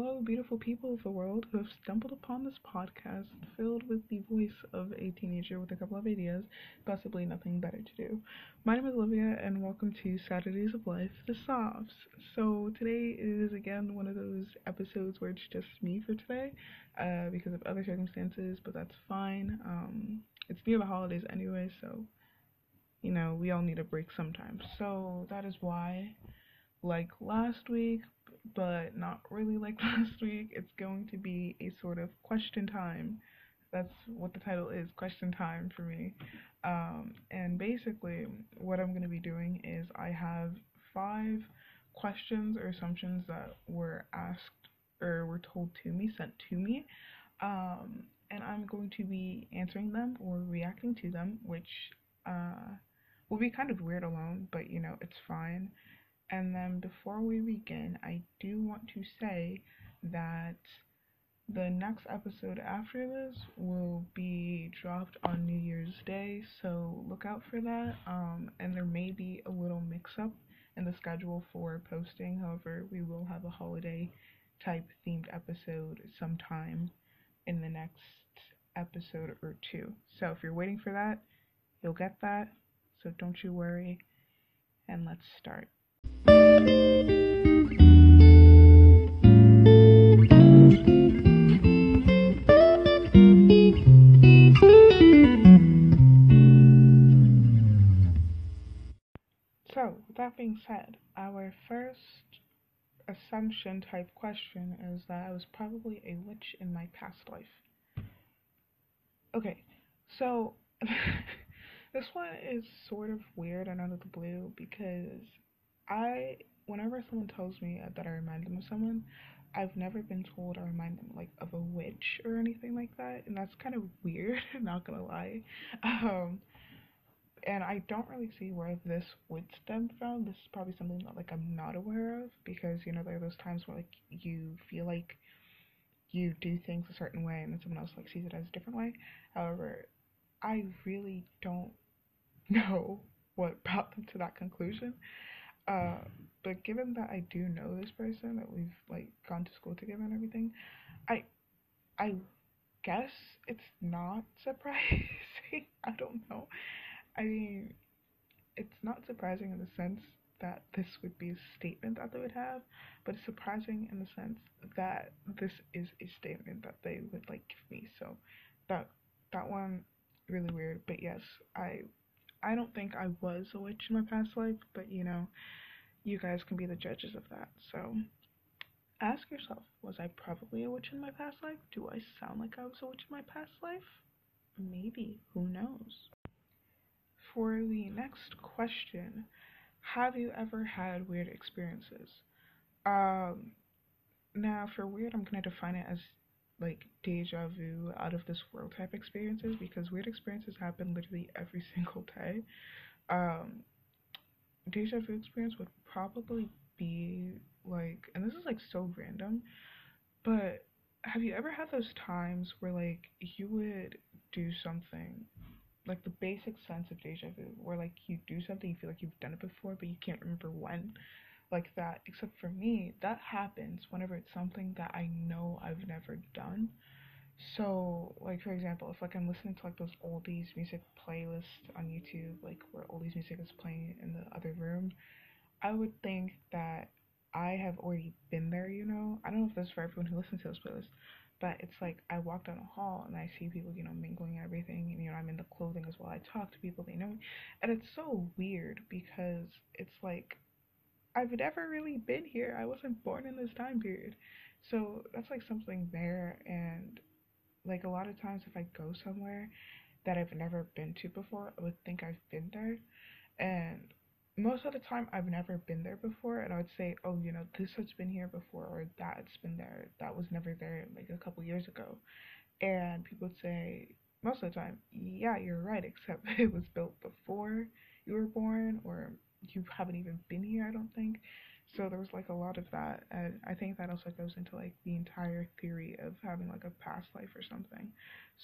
hello, beautiful people of the world who have stumbled upon this podcast filled with the voice of a teenager with a couple of ideas, possibly nothing better to do. My name is Olivia, and welcome to Saturdays of Life, the Softs. So, today is again one of those episodes where it's just me for today uh, because of other circumstances, but that's fine. Um, it's near the holidays anyway, so you know, we all need a break sometimes. So, that is why like last week, but not really like last week. It's going to be a sort of question time. That's what the title is, question time for me. Um, and basically, what I'm going to be doing is I have five questions or assumptions that were asked or were told to me, sent to me. Um, and I'm going to be answering them or reacting to them, which uh, will be kind of weird alone, but you know, it's fine. And then before we begin, I do want to say that the next episode after this will be dropped on New Year's Day, so look out for that. Um, and there may be a little mix up in the schedule for posting, however, we will have a holiday type themed episode sometime in the next episode or two. So if you're waiting for that, you'll get that, so don't you worry, and let's start. So, that being said, our first assumption type question is that I was probably a witch in my past life. Okay, so this one is sort of weird and out of the blue because I, whenever someone tells me that I remind them of someone, I've never been told I remind them like of a witch or anything like that, and that's kind of weird. not gonna lie. Um, and I don't really see where this would stem from. This is probably something that like I'm not aware of because you know there are those times where like you feel like you do things a certain way and then someone else like sees it as a different way. However, I really don't know what brought them to that conclusion. Uh, but given that I do know this person, that we've like gone to school together and everything, I, I guess it's not surprising. I don't know. I mean, it's not surprising in the sense that this would be a statement that they would have, but it's surprising in the sense that this is a statement that they would like give me. So that that one really weird. But yes, I I don't think I was a witch in my past life, but you know, you guys can be the judges of that. So ask yourself, was I probably a witch in my past life? Do I sound like I was a witch in my past life? Maybe, who knows? For the next question, have you ever had weird experiences? Um, now for weird, I'm going to define it as like deja vu, out of this world type experiences because weird experiences happen literally every single day. Um, deja vu experience would probably be like, and this is like so random, but have you ever had those times where like you would do something like the basic sense of deja vu where like you do something you feel like you've done it before but you can't remember when like that. Except for me, that happens whenever it's something that I know I've never done. So, like for example, if like I'm listening to like those oldies music playlists on YouTube, like where oldies music is playing in the other room, I would think that I have already been there. You know, I don't know if that's for everyone who listens to those playlists, but it's like I walk down a hall and I see people, you know, mingling and everything, and you know I'm in the clothing as well. I talk to people, they know me, and it's so weird because it's like I've never really been here. I wasn't born in this time period. So that's like something there and like a lot of times if I go somewhere that I've never been to before, I would think I've been there. And most of the time I've never been there before and I would say, Oh, you know, this has been here before or that's been there. That was never there like a couple years ago. And people would say most of the time, yeah, you're right, except it was built before you were born or you haven't even been here, I don't think. So there was like a lot of that, and I think that also goes into like the entire theory of having like a past life or something.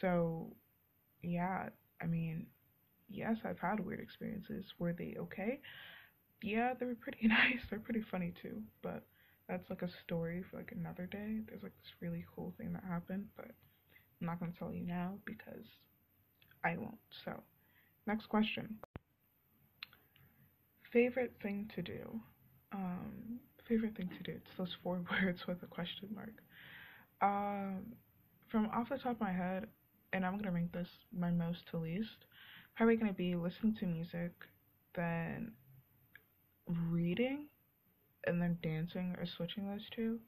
So, yeah, I mean, yes, I've had weird experiences. Were they okay? Yeah, they were pretty nice. They're pretty funny too, but That's like a story for like another day. There's like this really cool thing that happened, but I'm not gonna tell you now because I won't. So, next question. Favorite thing to do? Um, favorite thing to do. It's those four words with a question mark. Um, from off the top of my head, and I'm gonna rank this my most to least. Probably gonna be listening to music, then reading, and then dancing or switching those two.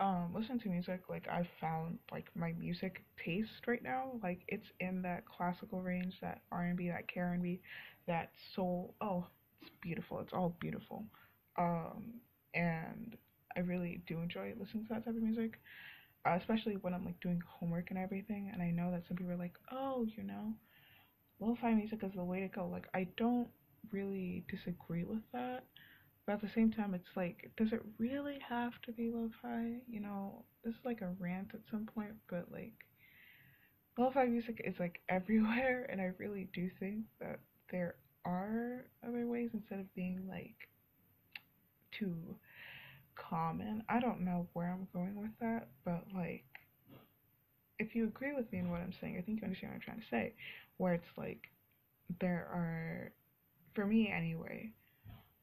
Um, listening to music, like I've found like my music taste right now, like it's in that classical range, that R and B, that K R and B, that soul. Oh, it's beautiful. It's all beautiful. Um, and I really do enjoy listening to that type of music, uh, especially when I'm like doing homework and everything. And I know that some people are like, oh, you know, lo-fi music is the way to go. Like I don't really disagree with that. But at the same time, it's like, does it really have to be lo-fi? You know, this is like a rant at some point, but like, lo-fi music is like everywhere, and I really do think that there are other ways instead of being like too common. I don't know where I'm going with that, but like, if you agree with me in what I'm saying, I think you understand what I'm trying to say. Where it's like, there are, for me anyway,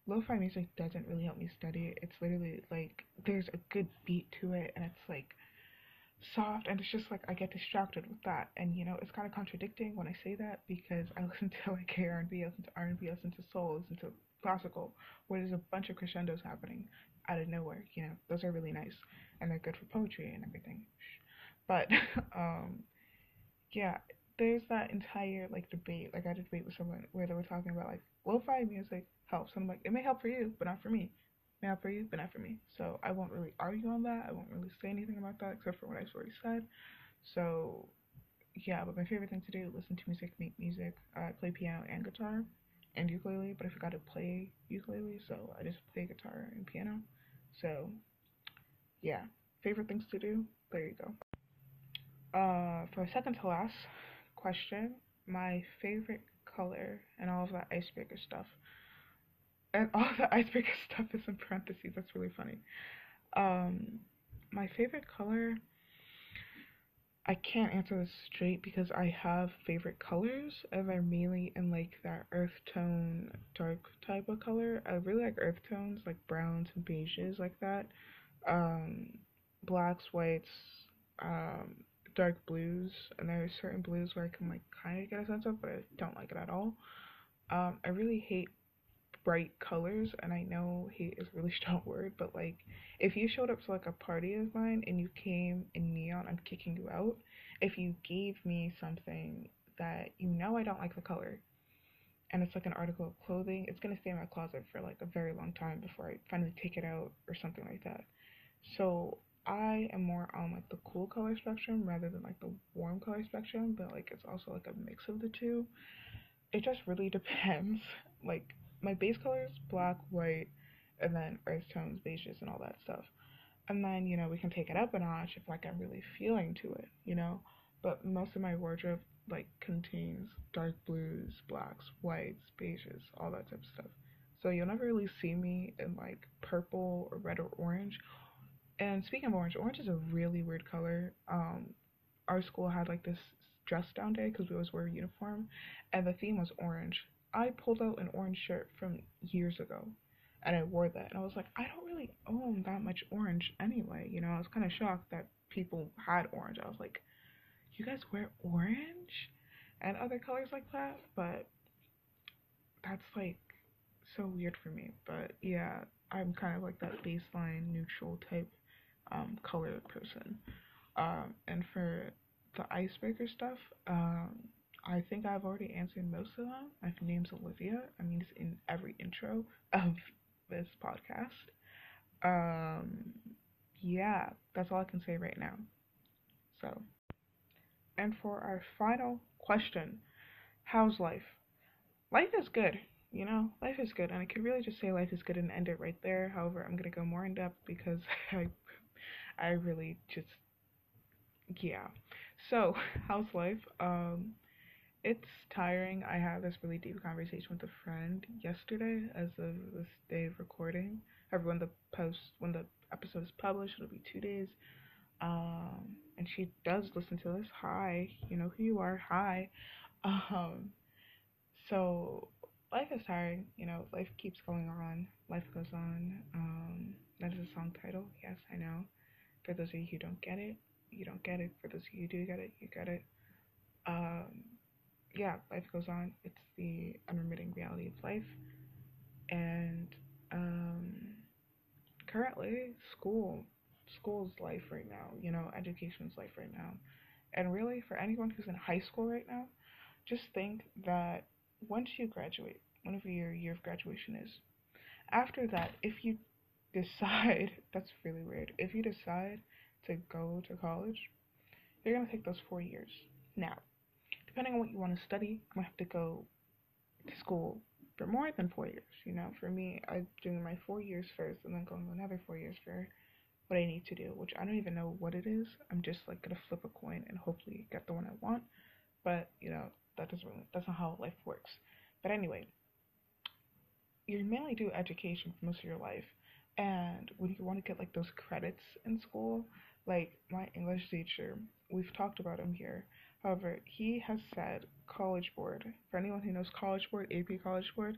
lo-fi music doesn't really help me study. It's literally like there's a good beat to it, and it's like soft, and it's just like I get distracted with that. And you know, it's kind of contradicting when I say that because I listen to like R&B, I listen to R&B, I listen to soul, I listen to classical, where there's a bunch of crescendos happening out of nowhere. You know, those are really nice, and they're good for poetry and everything. But um, yeah, there's that entire like debate. Like I had a debate with someone where they were talking about like lo-fi music helps. And I'm like, it may help for you, but not for me. Help for you, but not for me. So I won't really argue on that. I won't really say anything about that except for what I've already said. So yeah, but my favorite thing to do, listen to music, make music. I play piano and guitar and ukulele, but I forgot to play ukulele, so I just play guitar and piano. So yeah, favorite things to do. There you go. Uh, for second to last question, my favorite color and all of that icebreaker stuff and all the icebreaker stuff is in parentheses. That's really funny. Um, my favorite color. I can't answer this straight because I have favorite colors, and they're mainly in like that earth tone, dark type of color. I really like earth tones, like browns and beiges, like that. Um, blacks, whites, um, dark blues, and there are certain blues where I can like kind of get a sense of, but I don't like it at all. Um, I really hate bright colors and I know hate is a really strong word, but like if you showed up to like a party of mine and you came in neon, I'm kicking you out. If you gave me something that you know I don't like the color and it's like an article of clothing, it's gonna stay in my closet for like a very long time before I finally take it out or something like that. So I am more on like the cool color spectrum rather than like the warm color spectrum, but like it's also like a mix of the two. It just really depends. Like my base colors black, white, and then earth tones, beiges, and all that stuff. And then you know we can take it up a notch if like I'm really feeling to it, you know. But most of my wardrobe like contains dark blues, blacks, whites, beiges, all that type of stuff. So you'll never really see me in like purple or red or orange. And speaking of orange, orange is a really weird color. Um, our school had like this dress down day because we always wear a uniform, and the theme was orange. I pulled out an orange shirt from years ago and I wore that. And I was like, I don't really own that much orange anyway. You know, I was kind of shocked that people had orange. I was like, you guys wear orange and other colors like that? But that's like so weird for me. But yeah, I'm kind of like that baseline neutral type um, color person. Um, and for the icebreaker stuff, um, I think I've already answered most of them. My name's Olivia. I mean, it's in every intro of this podcast. Um, yeah, that's all I can say right now. So, and for our final question, how's life? Life is good. You know, life is good, and I could really just say life is good and end it right there. However, I'm gonna go more in depth because I, I really just, yeah. So, how's life? Um, it's tiring. I had this really deep conversation with a friend yesterday as of this day of recording. Everyone the post when the episode is published, it'll be two days. Um, and she does listen to this. Hi, you know who you are. Hi. Um, so life is tiring. You know, life keeps going on. Life goes on. Um, that is a song title. Yes, I know. For those of you who don't get it, you don't get it. For those of you who do get it, you get it. Um, yeah, life goes on. It's the unremitting reality of life. And um, currently, school, school's life right now, you know, education's life right now. And really, for anyone who's in high school right now, just think that once you graduate, whenever your year of graduation is, after that, if you decide, that's really weird, if you decide to go to college, you're going to take those four years. Now, depending on what you want to study, to have to go to school for more than four years. You know, for me, I'm doing my four years first and then going another four years for what I need to do, which I don't even know what it is. I'm just like to flip a coin and hopefully get the one I want. But, you know, that doesn't really, that's not how life works. But anyway, you mainly do education for most of your life. And when you want to get like those credits in school, like my English teacher, we've talked about him here. However, he has said College Board. For anyone who knows College Board, AP College Board,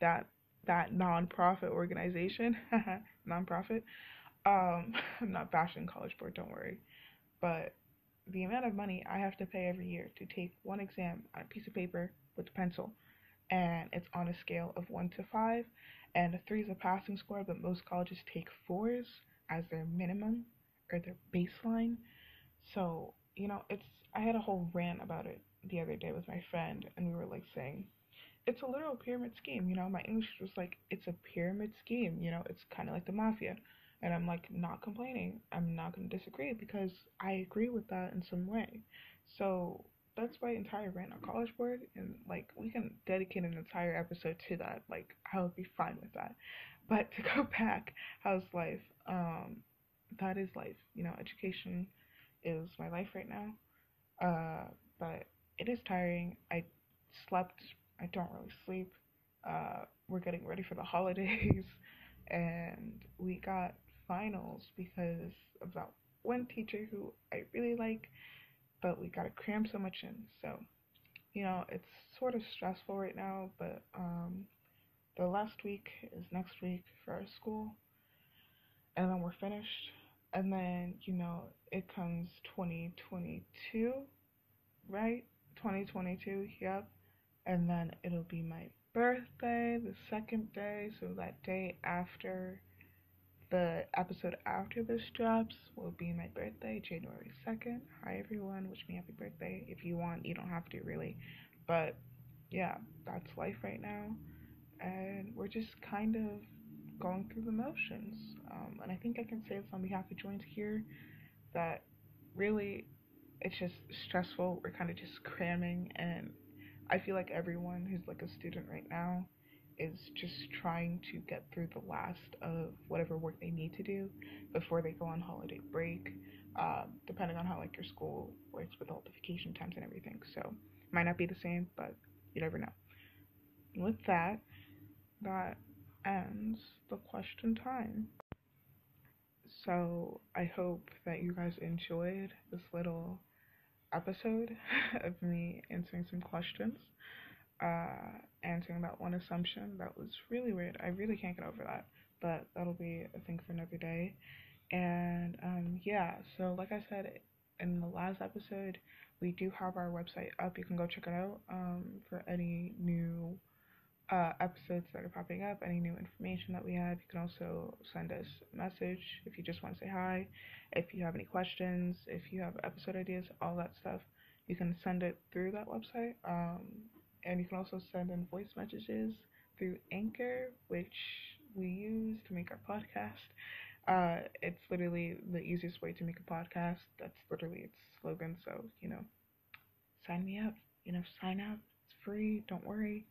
that that non-profit organization, non-profit. Um, I'm not bashing College Board, don't worry. But the amount of money I have to pay every year to take one exam on a piece of paper with a pencil, and it's on a scale of one to five, and a three is a passing score, but most colleges take fours as their minimum or their baseline. So you know, it's I had a whole rant about it the other day with my friend, and we were like saying, it's a literal pyramid scheme. You know, my English was like, it's a pyramid scheme. You know, it's kind of like the mafia. And I'm like, not complaining. I'm not going to disagree because I agree with that in some way. So that's my entire rant on College Board. And like, we can dedicate an entire episode to that. Like, I would be fine with that. But to go back, how's life? Um, that is life. You know, education is my life right now. Uh, but it is tiring. I slept. I don't really sleep. Uh, we're getting ready for the holidays, and we got finals because of that one teacher who I really like, but we gotta cram so much in. So, you know, it's sort of stressful right now, but um, the last week is next week for our school, and then we're finished. And then, you know, it comes 2022, right? 2022, yep. And then it'll be my birthday, the second day, so that day after the episode after this drops will be my birthday, January 2nd. Hi everyone, wish me happy birthday. If you want, you don't have to really. But yeah, that's life right now. And we're just kind of going through the motions. Um, and I think I can say this on behalf of Joins here that really it's just stressful. We're kind of just cramming, and I feel like everyone who's like a student right now is just trying to get through the last of whatever work they need to do before they go on holiday break. Uh, depending on how like your school works with all the vacation times and everything, so it might not be the same, but you never know. with that, that ends the question time. So I hope that you guys enjoyed this little episode of me answering some questions, uh, answering that one assumption that was really weird. I really can't get over that, but that'll be a thing for another day. And um, yeah, so like I said in the last episode, we do have our website up. You can go check it out um, for any new uh, episodes that are popping up, any new information that we have. You can also send us a message if you just want to say hi, if you have any questions, if you have episode ideas, all that stuff. You can send it through that website. Um, and you can also send in voice messages through Anchor, which we use to make our podcast. Uh, it's literally the easiest way to make a podcast. That's literally its slogan. So, you know, sign me up. You know, sign up. It's free. Don't worry.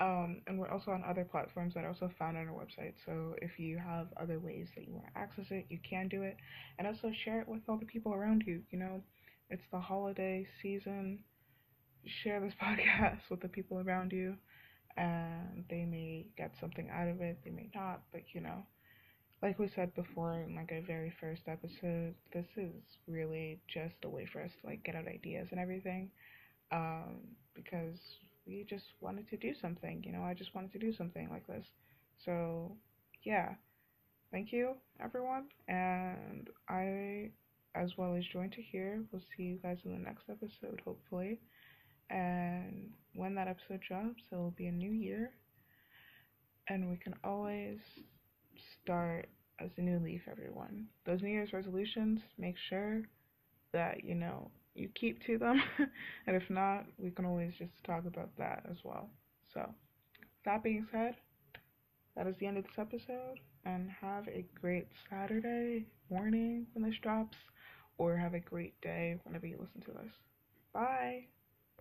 Um, and we're also on other platforms that are also found on our website. So if you have other ways that you want to access it, you can do it. And also share it with all the people around you. You know, it's the holiday season. share this podcast with the people around you and they may get something out of it, they may not, but you know, like we said before in like our very first episode, this is really just a way for us to like get out ideas and everything. Um, because we just wanted to do something, you know, I just wanted to do something like this. So yeah. Thank you everyone and I as well as join to hear. We'll see you guys in the next episode, hopefully. And when that episode drops, it'll be a new year. And we can always start as a new leaf, everyone. Those New Year's resolutions, make sure that, you know, you keep to them. and if not, we can always just talk about that as well. So, that being said, that is the end of this episode. And have a great Saturday morning when this drops, or have a great day whenever you listen to this. Bye.